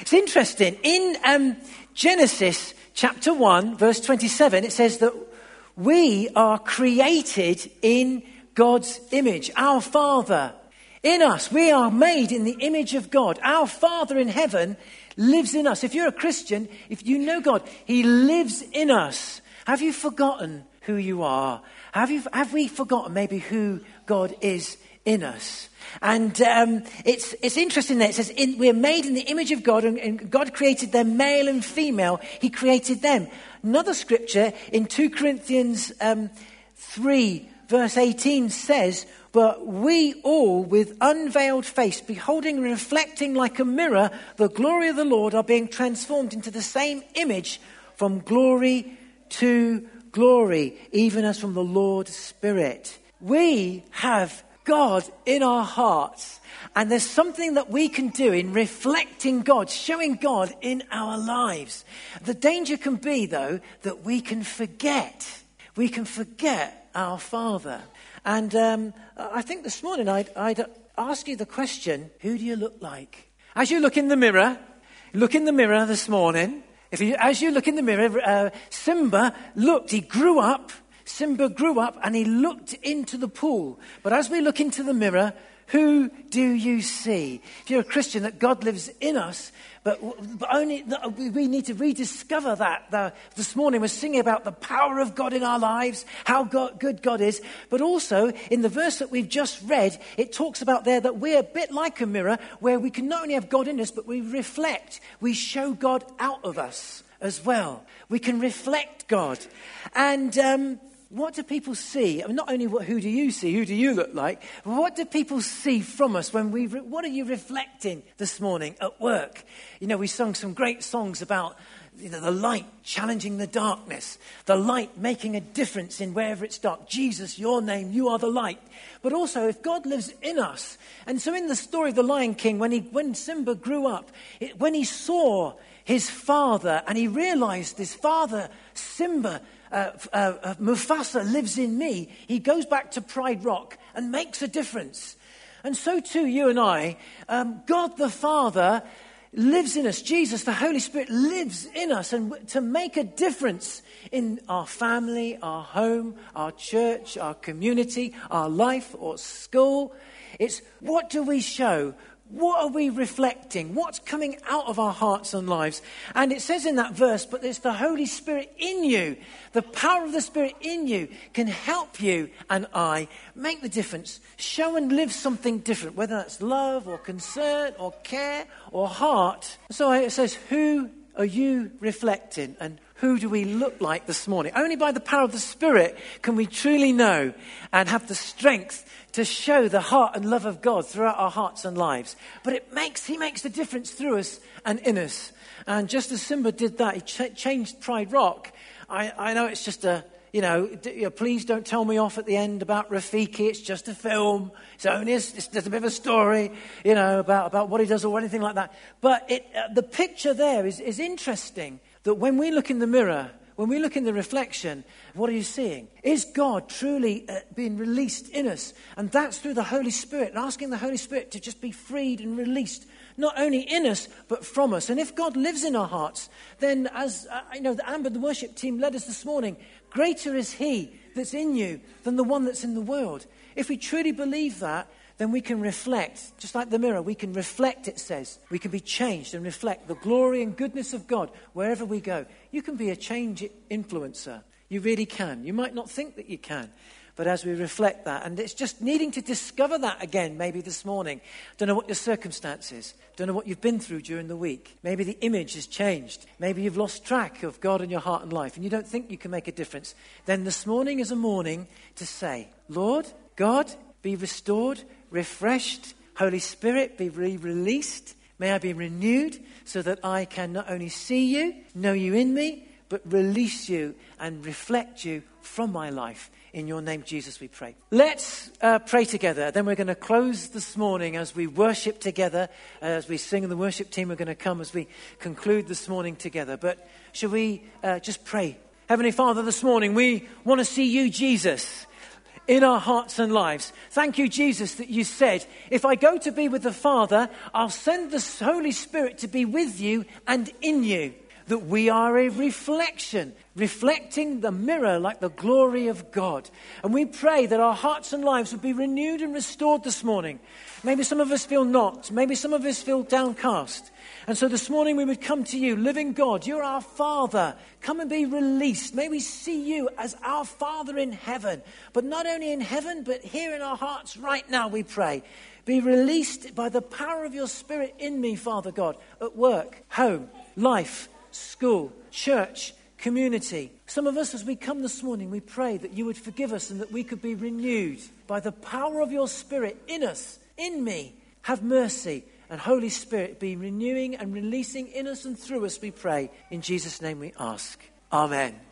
It's interesting. In um, Genesis chapter 1, verse 27, it says that we are created in God's image. Our Father in us. We are made in the image of God. Our Father in heaven lives in us. If you're a Christian, if you know God, He lives in us. Have you forgotten who you are? Have, you, have we forgotten maybe who God is in us? And um, it's, it's interesting that it says in, we're made in the image of God, and, and, God created them male and female. He created them. Another scripture in 2 Corinthians um, 3, verse 18 says, But we all, with unveiled face, beholding and reflecting like a mirror the glory of the Lord, are being transformed into the same image from glory to glory, even as from the Lord's Spirit. We have God in our hearts. And there's something that we can do in reflecting God, showing God in our lives. The danger can be, though, that we can forget. We can forget our Father. And um, I think this morning I'd, I'd ask you the question who do you look like? As you look in the mirror, look in the mirror this morning. If you, as you look in the mirror, uh, Simba looked, he grew up. Simba grew up and he looked into the pool. But as we look into the mirror, who do you see? If you're a Christian, that God lives in us, but, only we need to rediscover that. This morning we're singing about the power of God in our lives, how good God is. But also in the verse that we've just read, it talks about there that we're a bit like a mirror where we can not only have God in us, but we reflect, we show God out of us as well. We can reflect God. And um, what do people see? I mean, not only what, who do you see, who do you look like, what do people see from us when we, re- what are you reflecting this morning at work? You know, we sung some great songs about you know, the light challenging the darkness, the light making a difference in wherever it's dark. Jesus, your name, you are the light. But also, if God lives in us, and so in the story of the Lion King, when, he, when Simba grew up, it, when he saw his father and he realized his father, Simba, uh, uh, uh, Mufasa lives in me, he goes back to Pride Rock and makes a difference. And so too, you and I, um, God the Father lives in us. Jesus, the Holy Spirit, lives in us. And to make a difference in our family, our home, our church, our community, our life or school, it's what do we show? What are we reflecting? What's coming out of our hearts and lives? And it says in that verse, but it's the Holy Spirit in you. The power of the Spirit in you can help you and I make the difference. Show and live something different, whether that's love or concern or care or heart. So it says, who are you reflecting? And who do we look like this morning? Only by the power of the Spirit can we truly know and have the strength to show the heart and love of God throughout our hearts and lives. But it makes, He makes the difference through us and in us. And just as Simba did that, he ch- changed Pride Rock. I, I know it's just a, you know, please don't tell me off at the end about Rafiki. It's just a film. It's only a, it's just a bit of a story, you know, about, about what he does or anything like that. But it, uh, the picture there is, is interesting that when we look in the mirror, when we look in the reflection, what are you seeing? Is God truly uh, being released in us? And that's through the Holy Spirit, asking the Holy Spirit to just be freed and released, not only in us, but from us. And if God lives in our hearts, then as uh, you know, the Amber, the worship team led us this morning, greater is He that's in you than the one that's in the world. If we truly believe that, then we can reflect, just like the mirror, we can reflect, it says. We can be changed and reflect the glory and goodness of God wherever we go. You can be a change influencer. You really can. You might not think that you can. But as we reflect that, and it's just needing to discover that again, maybe this morning. Don't know what your circumstances, don't know what you've been through during the week. Maybe the image has changed. Maybe you've lost track of God in your heart and life, and you don't think you can make a difference. Then this morning is a morning to say, Lord, God, be restored, refreshed. Holy Spirit, be re released. May I be renewed so that I can not only see you, know you in me, but release you and reflect you from my life. In your name, Jesus, we pray. Let's uh, pray together. Then we're going to close this morning as we worship together, as we sing, and the worship team are going to come as we conclude this morning together. But shall we uh, just pray? Heavenly Father, this morning we want to see you, Jesus in our hearts and lives. Thank you, Jesus, that you said, if I go to be with the Father, I'll send the Holy Spirit to be with you and in you. That we are a reflection, reflecting the mirror like the glory of God. And we pray that our hearts and lives would be renewed and restored this morning. Maybe some of us feel not, maybe some of us feel downcast. And so this morning we would come to you, living God, you're our Father. Come and be released. May we see you as our Father in heaven. But not only in heaven, but here in our hearts right now, we pray. Be released by the power of your Spirit in me, Father God, at work, home, life, school, church, community. Some of us, as we come this morning, we pray that you would forgive us and that we could be renewed by the power of your Spirit in us, in me. Have mercy and Holy Spirit be renewing and releasing in us and through us, we pray. In Jesus' name we ask. Amen.